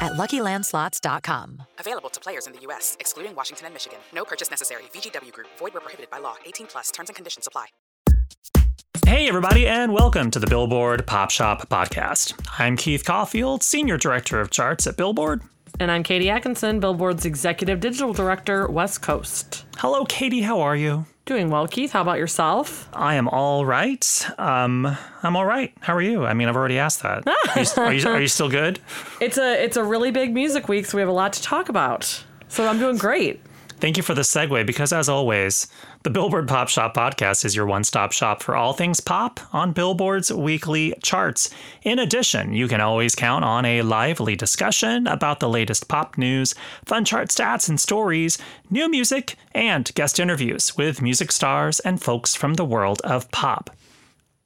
at LuckyLandSlots.com. Available to players in the U.S., excluding Washington and Michigan. No purchase necessary. VGW Group. Void where prohibited by law. 18 plus. Terms and conditions apply. Hey, everybody, and welcome to the Billboard Pop Shop Podcast. I'm Keith Caulfield, Senior Director of Charts at Billboard. And I'm Katie Atkinson, Billboard's Executive Digital Director, West Coast. Hello, Katie. How are you? Doing well, Keith. How about yourself? I am all right. Um, I'm all right. How are you? I mean, I've already asked that. are, you, are, you, are you still good? It's a it's a really big music week, so we have a lot to talk about. So I'm doing great. Thank you for the segue because, as always, the Billboard Pop Shop podcast is your one stop shop for all things pop on Billboard's weekly charts. In addition, you can always count on a lively discussion about the latest pop news, fun chart stats and stories, new music, and guest interviews with music stars and folks from the world of pop.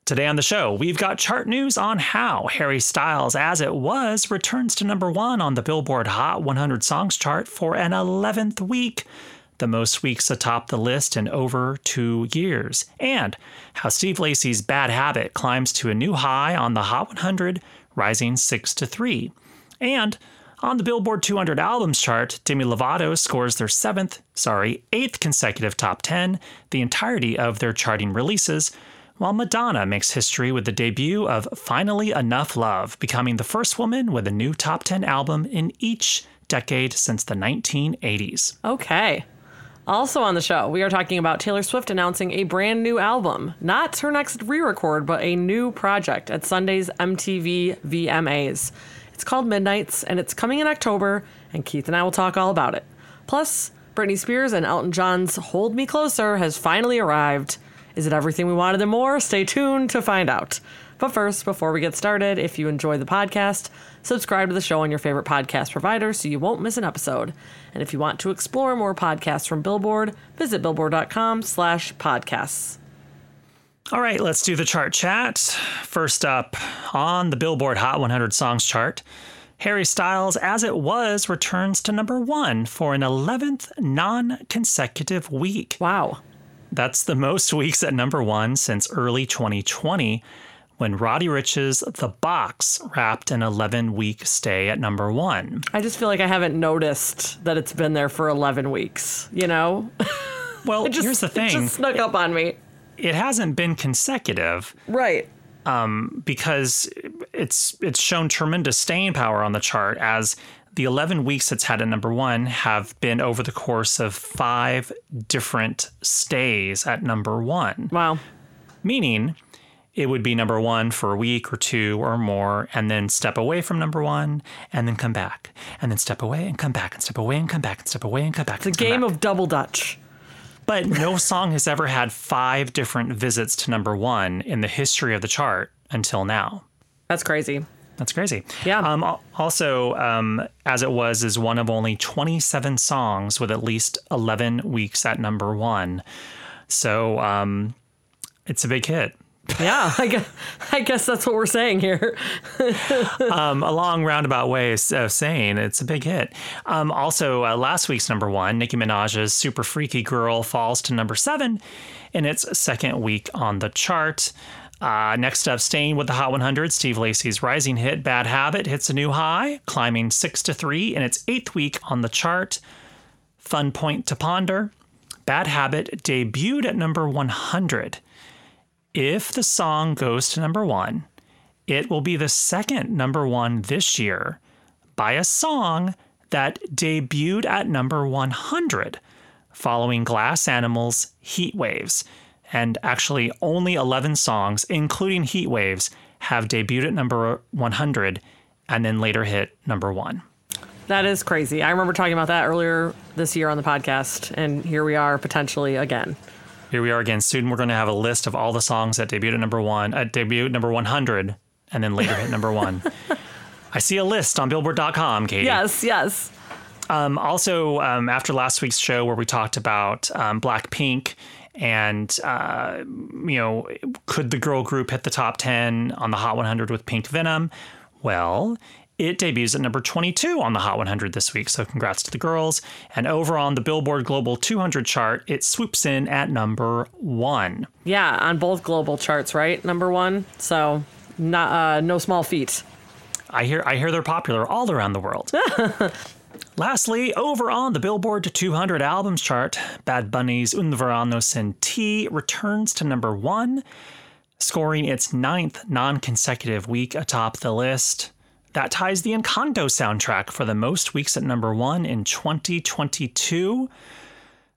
Today on the show, we've got chart news on how Harry Styles As It Was returns to number one on the Billboard Hot 100 Songs chart for an 11th week, the most weeks atop the list in over two years, and how Steve Lacy's Bad Habit climbs to a new high on the Hot 100, rising 6 to 3. And on the Billboard 200 Albums chart, Demi Lovato scores their seventh, sorry, eighth consecutive top 10, the entirety of their charting releases while Madonna makes history with the debut of Finally Enough Love, becoming the first woman with a new top 10 album in each decade since the 1980s. Okay. Also on the show, we are talking about Taylor Swift announcing a brand new album. Not her next re record, but a new project at Sunday's MTV VMAs. It's called Midnights, and it's coming in October, and Keith and I will talk all about it. Plus, Britney Spears and Elton John's Hold Me Closer has finally arrived. Is it everything we wanted and more? Stay tuned to find out. But first, before we get started, if you enjoy the podcast, subscribe to the show on your favorite podcast provider so you won't miss an episode. And if you want to explore more podcasts from Billboard, visit billboard.com slash podcasts. All right, let's do the chart chat. First up on the Billboard Hot 100 Songs chart, Harry Styles, As It Was, returns to number one for an 11th non consecutive week. Wow. That's the most weeks at number one since early 2020, when Roddy Ricch's The Box wrapped an 11 week stay at number one. I just feel like I haven't noticed that it's been there for 11 weeks, you know? Well, It just, here's the thing. It just snuck up on me. it hasn't been consecutive Right. Um, because it's it's shown tremendous staying power on the chart as the 11 weeks it's had at number one have been over the course of five different stays at number one. Wow. meaning it would be number one for a week or two or more, and then step away from number one, and then come back, and then step away and come back, and step away and come back, and step away and come back. It's a game of double dutch. But no song has ever had five different visits to number one in the history of the chart until now. That's crazy. That's crazy. Yeah. Um, also, um, as it was, is one of only 27 songs with at least 11 weeks at number one. So um, it's a big hit. Yeah, I guess, I guess that's what we're saying here. um, a long roundabout way of saying it's a big hit. Um, also, uh, last week's number one, Nicki Minaj's Super Freaky Girl, falls to number seven in its second week on the chart. Uh, next up, staying with the Hot 100, Steve Lacy's rising hit Bad Habit hits a new high, climbing six to three in its eighth week on the chart. Fun point to ponder Bad Habit debuted at number 100. If the song goes to number one, it will be the second number one this year by a song that debuted at number 100 following Glass Animals' Heat Waves. And actually, only 11 songs, including Heat Waves, have debuted at number 100 and then later hit number one. That is crazy. I remember talking about that earlier this year on the podcast, and here we are potentially again. Here we are again. Soon we're going to have a list of all the songs that debuted at number one, at debut number 100, and then later hit number one. I see a list on Billboard.com, Katie. Yes, yes. Um, also, um, after last week's show where we talked about um, Blackpink and, uh, you know, could the girl group hit the top 10 on the Hot 100 with Pink Venom? Well, it debuts at number 22 on the Hot 100 this week, so congrats to the girls. And over on the Billboard Global 200 chart, it swoops in at number one. Yeah, on both global charts, right? Number one. So, not uh, no small feat. I hear I hear they're popular all around the world. Lastly, over on the Billboard 200 albums chart, Bad Bunny's Un Verano Sin Ti returns to number one, scoring its ninth non consecutive week atop the list. That ties the Encanto soundtrack for the most weeks at number one in 2022.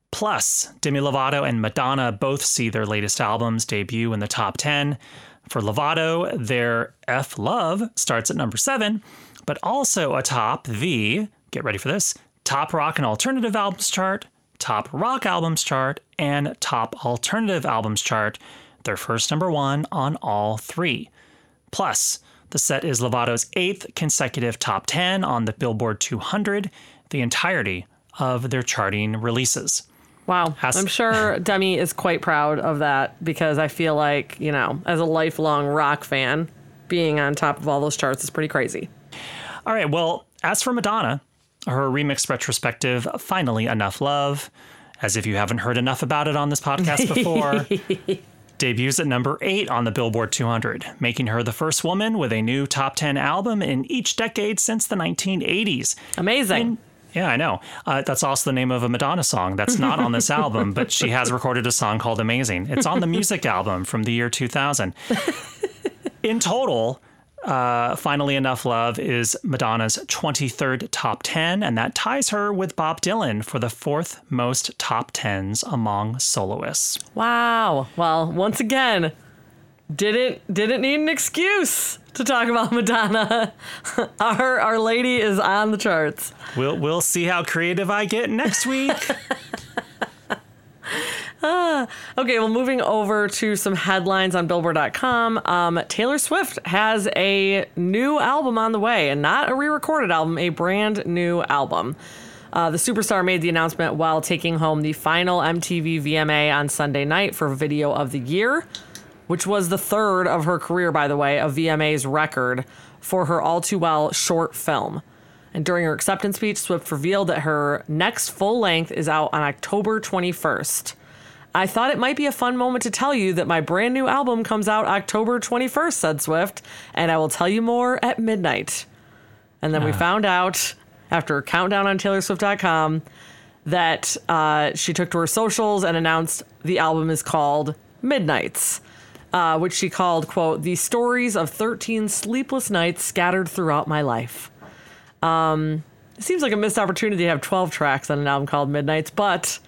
Plus, Demi Lovato and Madonna both see their latest albums debut in the top 10. For Lovato, their F Love starts at number seven, but also atop the, get ready for this, top rock and alternative albums chart, top rock albums chart, and top alternative albums chart, their first number one on all three. Plus, the set is Lovato's eighth consecutive top 10 on the Billboard 200, the entirety of their charting releases. Wow. Has- I'm sure Demi is quite proud of that because I feel like, you know, as a lifelong rock fan, being on top of all those charts is pretty crazy. All right, well, as for Madonna, her remix retrospective, Finally Enough Love, as if you haven't heard enough about it on this podcast before, debuts at number eight on the Billboard 200, making her the first woman with a new top 10 album in each decade since the 1980s. Amazing. Yeah, I know. Uh, that's also the name of a Madonna song that's not on this album, but she has recorded a song called Amazing. It's on the music album from the year 2000. In total, uh, Finally Enough Love is Madonna's 23rd top 10, and that ties her with Bob Dylan for the fourth most top 10s among soloists. Wow. Well, once again, didn't didn't need an excuse to talk about Madonna. our our lady is on the charts. We'll, we'll see how creative I get next week. Okay, well, moving over to some headlines on Billboard.com. Um, Taylor Swift has a new album on the way, and not a re-recorded album, a brand new album. Uh, the superstar made the announcement while taking home the final MTV VMA on Sunday night for Video of the Year, which was the third of her career, by the way, a VMA's record for her All Too Well short film. And during her acceptance speech, Swift revealed that her next full length is out on October 21st. I thought it might be a fun moment to tell you that my brand new album comes out October 21st, said Swift, and I will tell you more at midnight. And then we found out after a countdown on TaylorSwift.com that uh, she took to her socials and announced the album is called Midnights, uh, which she called, quote, the stories of 13 sleepless nights scattered throughout my life. Um, it seems like a missed opportunity to have 12 tracks on an album called Midnights, but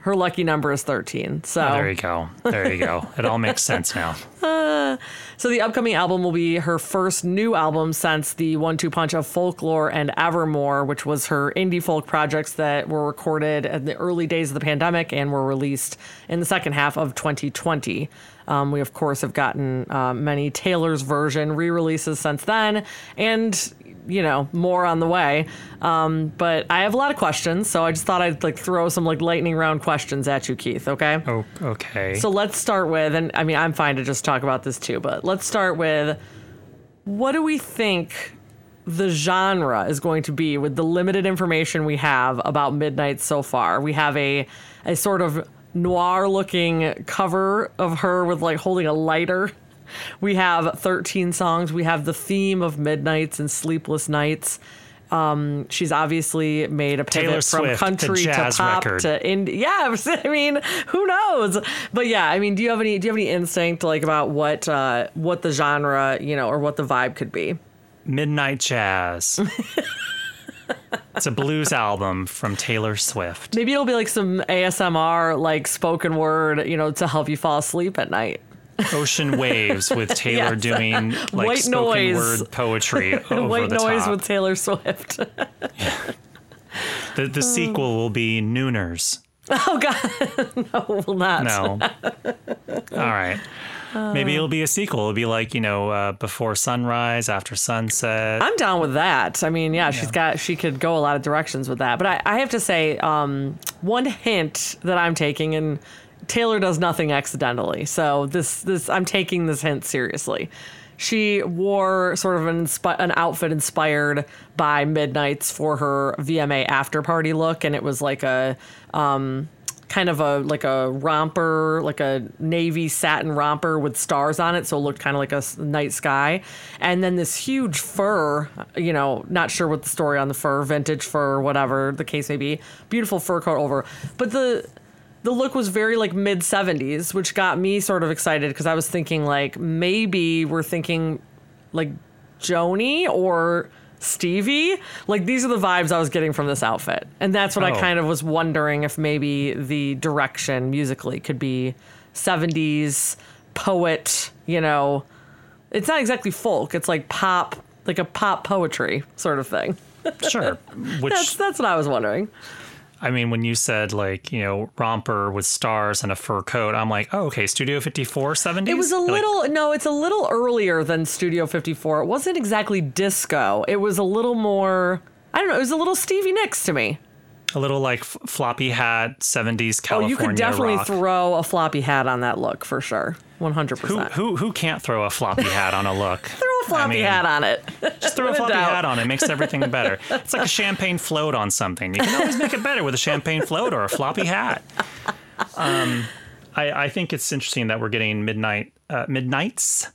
her lucky number is 13. So Oh, there you go. There you go. It all makes sense now. So the upcoming album will be her first new album since the one-two punch of Folklore and Evermore, which was her indie folk projects that were recorded in the early days of the pandemic and were released in the second half of 2020. Um, we of course have gotten uh, many Taylor's version re-releases since then, and you know more on the way. Um, but I have a lot of questions, so I just thought I'd like throw some like lightning round questions at you, Keith. Okay. Oh, okay. So let's start with, and I mean, I'm fine to just talk about this too, but let's start with what do we think the genre is going to be with the limited information we have about Midnight so far? We have a, a sort of noir looking cover of her with like holding a lighter. We have 13 songs. We have the theme of midnights and sleepless nights. Um, she's obviously made a pivot from country to pop record. to indie. Yeah, I mean, who knows? But yeah, I mean, do you have any do you have any instinct like about what uh, what the genre, you know, or what the vibe could be? Midnight Jazz. It's a blues album from Taylor Swift. Maybe it'll be like some ASMR, like spoken word, you know, to help you fall asleep at night. Ocean Waves with Taylor Yes. doing like White spoken noise. word poetry over White the noise top. with Taylor Swift. yeah. the the sequel will be Nooners. oh God, no, will not. No. All right. Maybe it'll be a sequel. It'll be like you know, uh, before sunrise, after sunset. I'm down with that. I mean, yeah, she's got she could go a lot of directions with that. But I, I have to say, um, one hint that I'm taking, and Taylor does nothing accidentally. So this this I'm taking this hint seriously. She wore sort of an an outfit inspired by Midnight's for her VMA after party look, and it was like a um, kind of a like a romper, like a navy satin romper with stars on it, so it looked kind of like a night sky. And then this huge fur, you know, not sure what the story on the fur, vintage fur, whatever the case may be, beautiful fur coat over. But the the look was very like mid 70s, which got me sort of excited because I was thinking like maybe we're thinking like Joni or Stevie. Like these are the vibes I was getting from this outfit. And that's what I Oh. kind of was wondering if maybe the direction musically could be 70s poet, you know. It's not exactly folk, it's like pop, like a pop poetry sort of thing. Sure. Which That's that's what I was wondering. I mean, when you said like you know romper with stars and a fur coat, I'm like, oh, okay, Studio 54, 70s. It was a Like, little no, it's a little earlier than Studio 54. It wasn't exactly disco. It was a little more I don't know, it was a little Stevie Nicks to me. A little like f- floppy hat, 70s California. Oh, you could definitely rock. throw a floppy hat on that look for sure. 100%. who who who can't throw a floppy hat on a look? throw a floppy mean, hat on it. Just throw a floppy doubt. hat on it. Makes everything better. It's like a champagne float on something. You can always make it better with a champagne float or a floppy hat. Um, I, I think it's interesting that we're getting midnight uh, midnights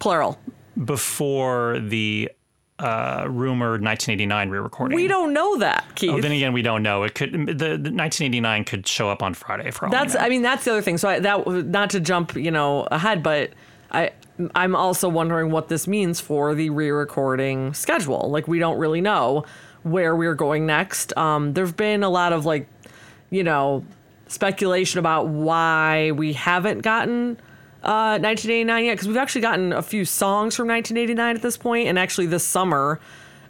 Plural. before the uh, rumored 1989 re-recording. We don't know that, Keith. Oh, then again, we don't know. It could the, the 1989 could show up on Friday for all That's know. I mean that's the other thing. So I, that not to jump, you know, ahead, but I I'm also wondering what this means for the re-recording schedule. Like we don't really know where we're going next. Um there've been a lot of like you know, speculation about why we haven't gotten uh, 1989 yet because we've actually gotten a few songs from 1989 at this point, and actually this summer,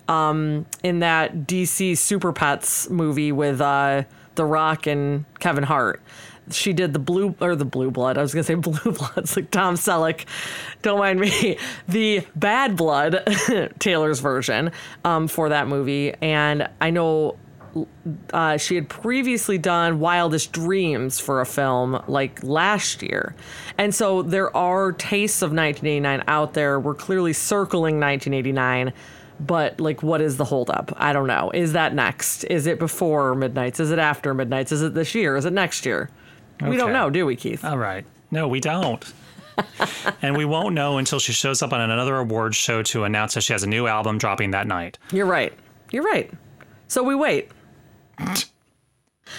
um, in that DC Super Pets movie with uh, The Rock and Kevin Hart. She did the blue or the blue blood. I was gonna say blue blood. It's like Tom Selleck. Don't mind me. The Bad Blood, Taylor's version um, for that movie, and I know uh, she had previously done Wildest Dreams for a film like last year. And so there are tastes of 1989 out there. We're clearly circling 1989. But like, what is the holdup? I don't know. Is that next? Is it before Midnight's? Is it after Midnight's? Is it this year? Is it next year? We don't know, do we, Keith? All right. No, we don't. and we won't know until she shows up on another awards show to announce that she has a new album dropping that night. You're right. You're right. So we wait.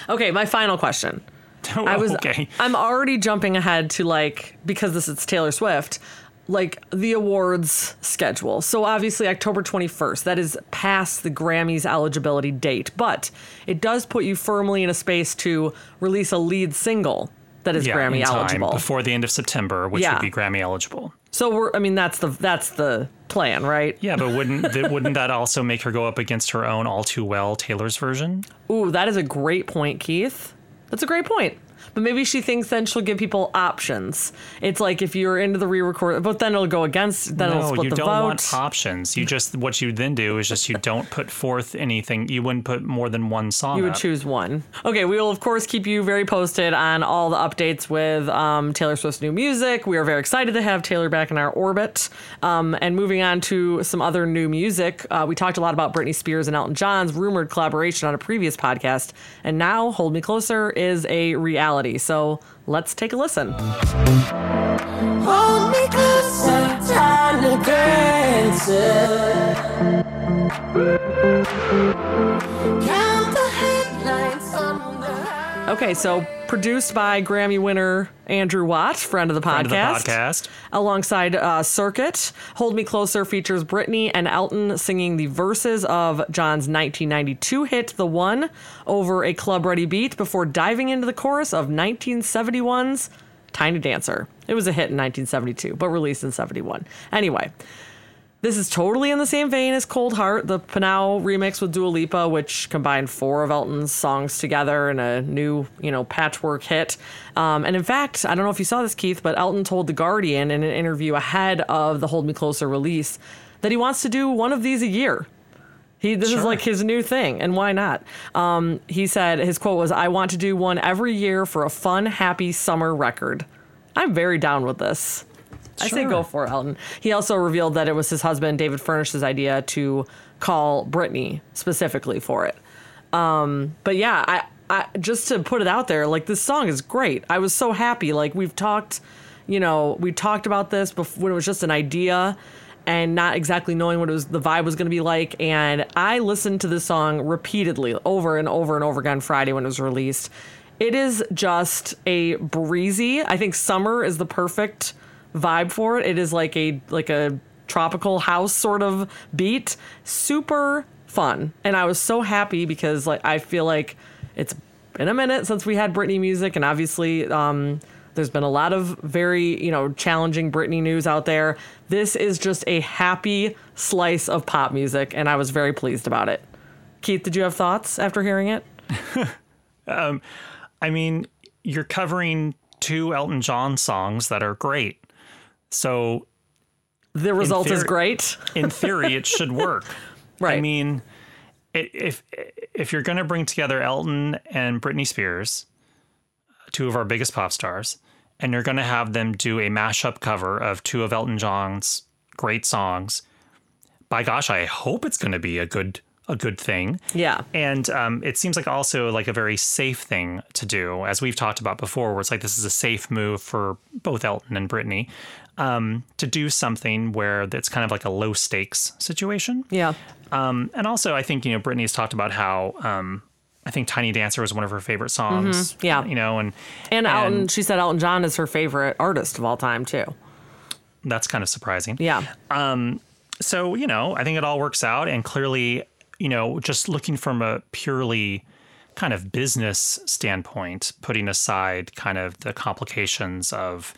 Okay, my final question. Oh, I was okay. I'm already jumping ahead to like because this is Taylor Swift, like the awards schedule. So obviously October 21st, that is past the Grammys eligibility date, but it does put you firmly in a space to release a lead single that is yeah, Grammy eligible. before the end of September, which Yeah. would be Grammy eligible. So we're I mean that's the that's the plan, right? Yeah, but wouldn't th- wouldn't that also make her go up against her own all too well Taylor's version? Ooh, that is a great point, Keith. That's a great point. But maybe she thinks then she'll give people options. It's like if you're into the re-record, but then it'll go against. Then it'll no, split you the don't vote. want options. You just what you then do is just you don't put forth anything. You wouldn't put more than one song. You would up. choose one. Okay, we will of course keep you very posted on all the updates with um, Taylor Swift's new music. We are very excited to have Taylor back in our orbit. Um, and moving on to some other new music, uh, we talked a lot about Britney Spears and Elton John's rumored collaboration on a previous podcast, and now "Hold Me Closer" is a reality. So let's take a listen. Hold me tiny dancer. Count Okay, so produced by Grammy winner Andrew Watt, friend of the podcast. Friend of the podcast. Alongside uh, Cirkut, Hold Me Closer features Britney and Elton singing the verses of John's 1992 hit The One over a club ready beat before diving into the chorus of 1971's Tiny Dancer. It was a hit in 1972, but released in 71. Anyway, this is totally in the same vein as Cold Heart, the PNAU remix with Dua Lipa, which combined four of Elton's songs together in a new, you know, patchwork hit. Um, and in fact, I don't know if you saw this, Keith, but Elton told The Guardian in an interview ahead of the Hold Me Closer release that he wants to do one of these a year. He, this is like his new thing, and why not? Um, he said his quote was, "I want to do one every year for a fun, happy summer record." I'm very down with this. I say go for it, Elton. He also revealed that it was his husband, David Furnish's idea to call Britney specifically for it. Um, but yeah, I, I just to put it out there, like this song is great. I was so happy. Like we've talked, you know, we talked about this before when it was just an idea and not exactly knowing what it was the vibe was going to be like and I listened to this song repeatedly over and over and over again Friday when it was released. It is just a breezy. I think summer is the perfect vibe for it. It is like a like a tropical house sort of beat. Super fun. And I was so happy because like I feel like it's been a minute since we had Britney music and obviously um there's been a lot of very, you know, challenging Britney news out there. This is just a happy slice of pop music and I was very pleased about it. Keith, did you have thoughts after hearing it? I mean, you're covering two Elton John songs that are great. So The result is great. in theory, it should work. Right. I mean, if if you're going to bring together Elton and Britney Spears, two of our biggest pop stars, and you're going to have them do a mashup cover of two of Elton John's great songs, by gosh, I hope it's going to be a good a good thing. Yeah. And um, it seems like also like a very safe thing to do, as we've talked about before, where it's like this is a safe move for both Elton and Britney um, to do something where it's kind of like a low stakes situation. Yeah. Um, and also, I think you know Britney's talked about how um, I think "Tiny Dancer" was one of her favorite songs. Mm-hmm. Yeah. you know, and And Elton, she said Elton John is her favorite artist of all time too. that's kind of surprising. Yeah. Um. so you know i think it all works out and clearly you know just looking from a purely kind of business standpoint putting aside kind of the complications of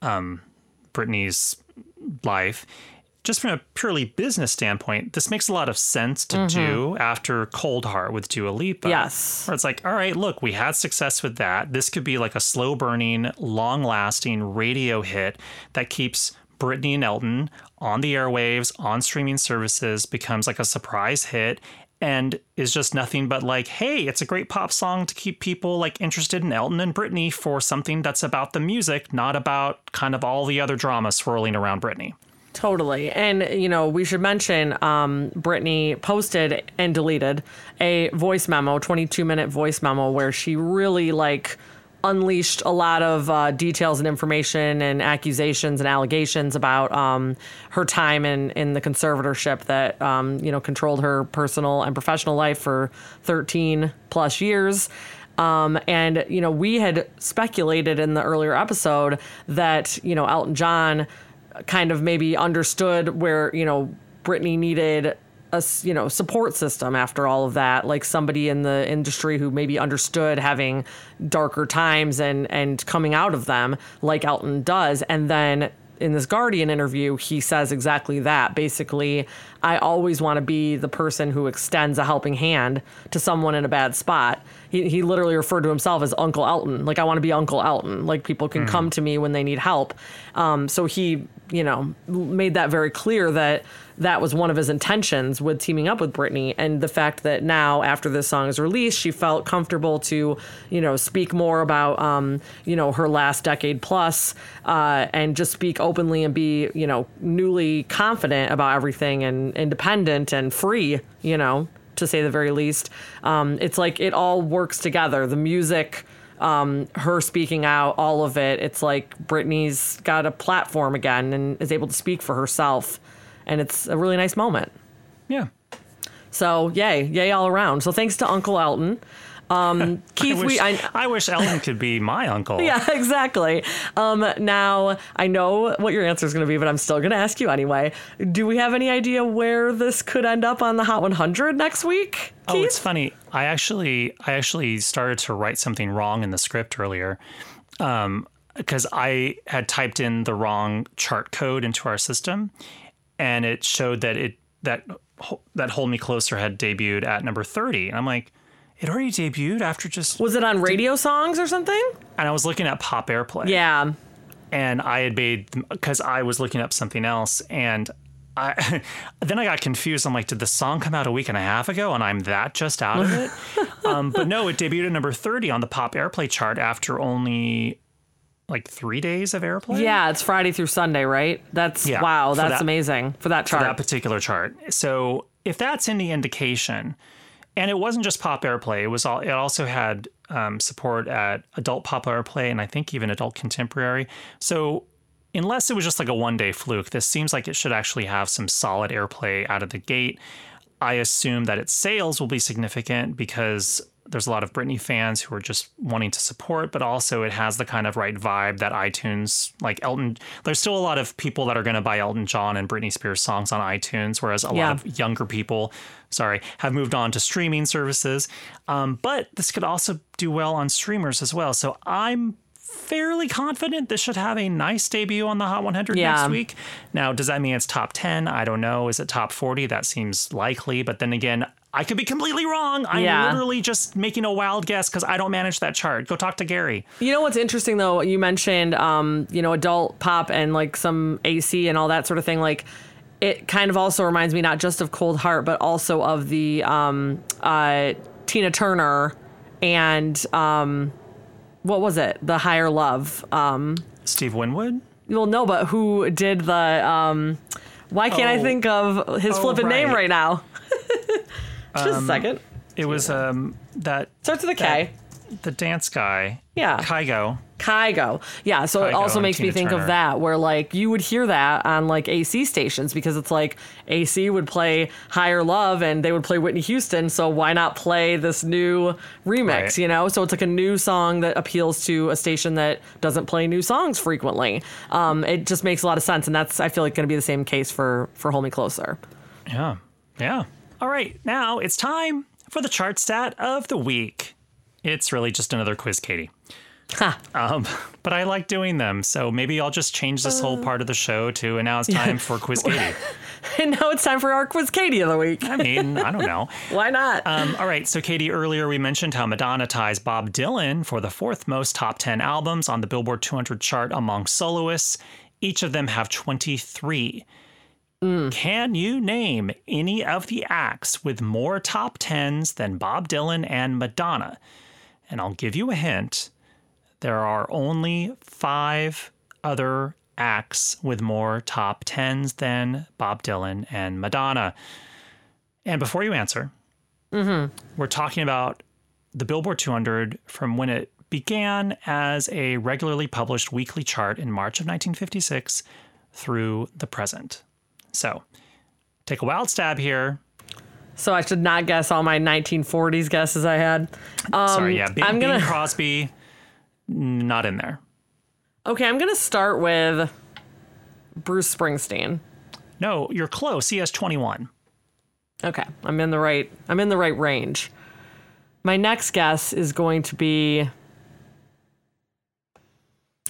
um, Britney's life. Just from a purely business standpoint this makes a lot of sense to mm-hmm. do after cold heart with Dua Lipa. Yes. where it's like all right look we had success with that. This could be like a slow burning long lasting radio hit that keeps Britney and Elton on the airwaves, on streaming services, becomes like a surprise hit and is just nothing but like, hey, it's a great pop song to keep people like interested in Elton and Britney for something that's about the music, not about kind of all the other drama swirling around Britney. Totally. And, you know, we should mention um, Britney posted and deleted a voice memo, 22 minute voice memo, where she really like unleashed a lot of uh, details and information and accusations and allegations about um, her time in, in the conservatorship that, um, you know, controlled her personal and professional life for 13 plus years. Um, and, you know, we had speculated in the earlier episode that, you know, Elton John kind of maybe understood where you know Britney needed a you know support system after all of that like somebody in the industry who maybe understood having darker times and and coming out of them like Elton does. And then in this Guardian interview he says exactly that. Basically I always want to be the person who extends a helping hand to someone in a bad spot. He, he literally referred to himself as Uncle Elton. Like I want to be Uncle Elton. Like people can come to me when they need help. Um, so he you know, made that very clear that that was one of his intentions with teaming up with Britney. And the fact that now, after this song is released, she felt comfortable to, you know, speak more about, um, you know, her last decade plus, uh, and just speak openly and be, you know, newly confident about everything and independent and free, you know, to say the very least. Um, it's like it all works together. The music um, her speaking out, all of it. It's like Britney's got a platform again and is able to speak for herself. And it's a really nice moment. Yeah. So, yay, yay all around. So, thanks to Uncle Elton. Um, Keith, I wish, we I, I wish Elton could be my uncle. yeah, exactly. Um, now I know what your answer is going to be, but I'm still going to ask you anyway. Do we have any idea where this could end up on the Hot 100 next week? Oh, Keith? it's funny. I actually, I actually started to write something wrong in the script earlier, because I had typed in the wrong chart code into our system, and it showed that it that that Hold Me Closer had debuted at number thirty, and I'm like, it already debuted after just. Was it on radio songs or something? And I was looking at Pop Airplay. Yeah. and I had made because I was looking up something else, and I then I got confused. I'm like, did the song come out a week and a half ago, and I'm that just out of it? um, but no, it debuted at number 30 on the Pop Airplay chart after only like three days of airplay. Yeah, it's Friday through Sunday, right? That's Yeah, wow, that's that- amazing for that chart. for that particular chart. So if that's any indication, and it wasn't just Pop Airplay, it was all. It also had um, support at Adult Pop Airplay and I think even Adult Contemporary. So unless it was just like a one day fluke, this seems like it should actually have some solid airplay out of the gate. I assume that its sales will be significant because there's a lot of Britney fans who are just wanting to support, but also it has the kind of right vibe that iTunes, like Elton, there's still a lot of people that are going to buy Elton John and Britney Spears songs on iTunes, whereas a Yeah. lot of younger people, sorry, have moved on to streaming services. Um, but this could also do well on streamers as well. So I'm fairly confident this should have a nice debut on the Hot 100 Yeah. next week. Now, does that mean it's top 10? I don't know. Is it top 40? That seems likely. But then again, I could be completely wrong. I'm Yeah. literally just making a wild guess because I don't manage that chart. Go talk to Gary. You know what's interesting though? You mentioned, um, you know, adult pop and like some AC and all that sort of thing. Like, it kind of also reminds me not just of Cold Heart, but also of the um, uh, Tina Turner and um, what was it? The Higher Love. Um, Steve Winwood? well, no, but who did the? Um, why can't I Oh. think of his Oh, flippin' name right. right now? just a second. It was um, that Starts with a K. the dance guy. Yeah. Kygo. Kygo. Yeah, so it Kygo also and makes me Tina think Turner. of that where like you would hear that on like AC stations because it's like AC would play Higher Love and they would play Whitney Houston, so why not play this new remix, Right. you know? So it's like a new song that appeals to a station that doesn't play new songs frequently. Um, it just makes a lot of sense and that's I feel like going to be the same case for for Hold Me Closer. Yeah. Yeah. All right. Now it's time for the chart stat of the week. It's really just another quiz, Katie. Ha. Um, but I like doing them, so maybe I'll just change this whole part of the show to and now it's time for Quiz Katie. And now it's time for our quiz Katie of the week. I mean, I don't know. Why not? Um, all right, so Katie, earlier we mentioned how Madonna ties Bob Dylan for the fourth most top 10 albums on the Billboard 200 chart among soloists. Each of them have 23. Mm. Can you name any of the acts with more top 10s than Bob Dylan and Madonna? And I'll give you a hint there are only five other acts with more top 10s than Bob Dylan and Madonna. And before you answer, mm-hmm. we're talking about the Billboard 200 from when it began as a regularly published weekly chart in March of 1956 through the present. So take a wild stab here. so I should not guess all my 1940s guesses I had. Sorry, um, yeah, Bing, I'm gonna- Bing Crosby, not in there. Okay, I'm going to start with Bruce Springsteen. No, you're close. He has 21. Okay, I'm in the right I'm in the right range. My next guess is going to be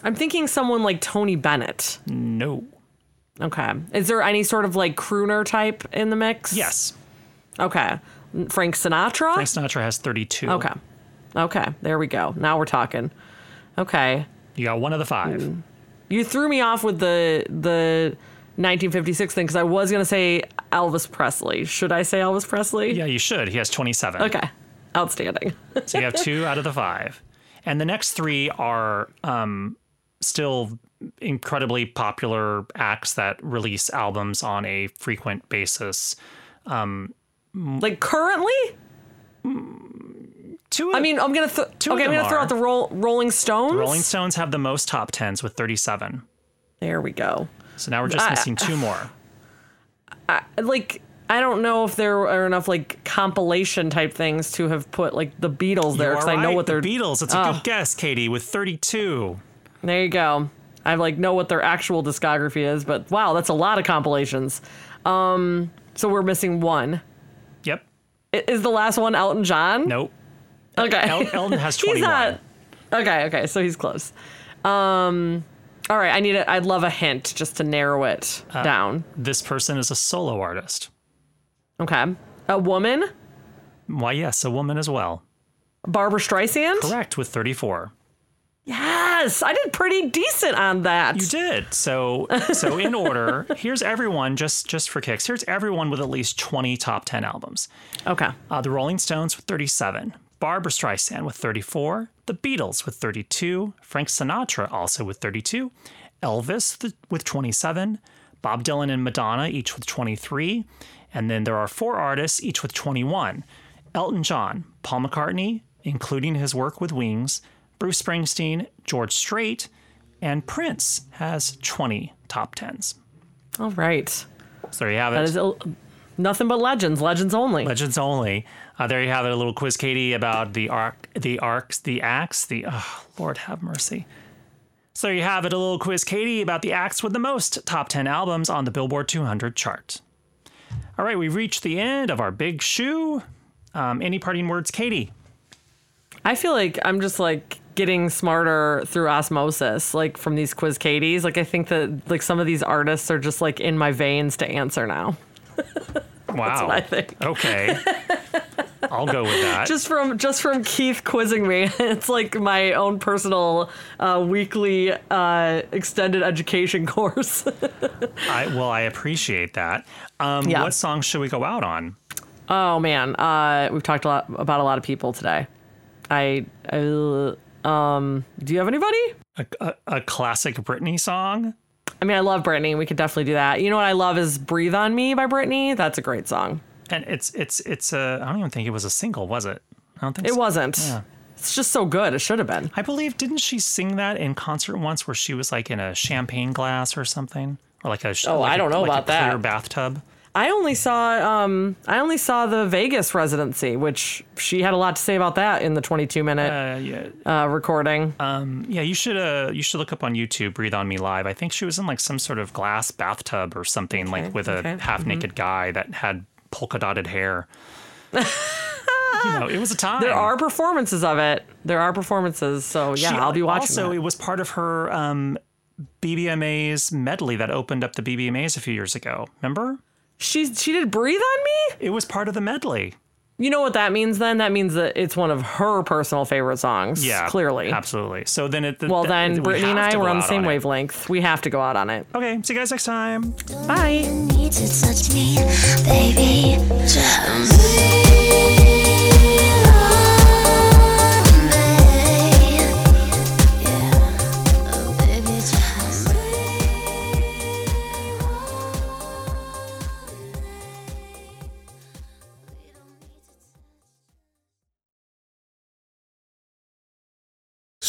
I'm thinking someone like Tony Bennett. No. Okay. Is there any sort of like crooner type in the mix? Yes. Okay. Frank Sinatra? Frank Sinatra has 32. Okay. Okay, there we go. Now we're talking. Okay. You got one of the five. You threw me off with the the 1956 thing because I was gonna say Elvis Presley. Should I say Elvis Presley? Yeah, you should. He has 27. Okay. Outstanding. So you have two out of the five. And the next three are um, still incredibly popular acts that release albums on a frequent basis. Um, like currently? Two I mean, I'm gonna th- Two okay. I'm gonna throw are. out the roll- Rolling Stones. Rolling Stones have the most top tens with 37. There we go. So now we're just I- missing two more. I, Like I don't know if there are enough like compilation type things to have put like the Beatles there because are I know what the they're. Beatles. It's a Oh. good guess, Katie, with 32. There you go. I like know what their actual discography is, but wow, that's a lot of compilations. Um, so we're missing one. Yep. Is the last one Elton John? Nope. Okay. El- Elton has He's 21. not. Okay, okay, so he's close. Um, all right, I need a. I'd love a hint just to narrow it Uh, down. This person is a solo artist. Okay, a woman, Why, yes, a woman as well. Barbra Streisand. Correct, with 34. Yes, I did pretty decent on that. You did. So, so in order, here's everyone, just just for kicks, here's everyone with at least 20 top 10 albums. Okay. Uh, the Rolling Stones with 37, Barbra Streisand with 34, The Beatles with 32, Frank Sinatra also with 32, Elvis th- with 27, Bob Dylan and Madonna each with 23, and then there are four artists each with 21 Elton John, Paul McCartney, including his work with Wings, Bruce Springsteen, George Strait, and Prince has 20 top 10s. All right. So there you have it. That is nothing but legends. Legends only. Legends only. Uh, there you have it. A little quiz, Katie, about the arc, the arcs, the acts, the oh, Lord have mercy. So there you have it. A little quiz, Katie, about the acts with the most top ten albums on the Billboard 200 chart. All right, we've reached the end of our big shoe. Um, any parting words, Katie? I feel like I'm just like getting smarter through osmosis, like from these quiz Katies. Like I think that like some of these artists are just like in my veins to answer now. Wow. what I think. Okay. I'll go with that. Just from just from Keith quizzing me, it's like my own personal uh, weekly uh, extended education course. I, well, I appreciate that. Um, Yeah. What song should we go out on? oh man, uh, we've talked a lot about a lot of people today. I, I um, do you have anybody? A, a, a classic Britney song? I mean, I love Britney. We could definitely do that. You know what I love is "Breathe on Me" by Britney. That's a great song. And it's it's it's a. I don't even think it was a single, was it? I don't think It so. wasn't. Yeah. It's just so good. It should have been. I believe didn't she sing that in concert once, where she was like in a champagne glass or something, or like a Oh, like I a- don't know like a about that. clear bathtub. I only saw um I only saw the Vegas residency, which she had a lot to say about that in the 22 minute Uh, yeah, uh, recording. yeah. You should uh you should look up on YouTube "Breathe on Me" live. I think she was in like some sort of glass bathtub or something, like with okay. a half naked guy that had polka dotted hair. you know, it was a time. there are performances of it. There are performances, so yeah, She- I'll be watching. Also, that. it was part of her um, BBMA's medley that opened up the BBMAs a few years ago. Remember? She she did breathe on me. It was part of the medley. You know what that means? Then that means that it's one of her personal favorite songs. Yeah, clearly. absolutely. So then it. The Well, th- then we Britney and I to were on the same it. wavelength. We have to go out on it. Okay, see you guys next time. Bye.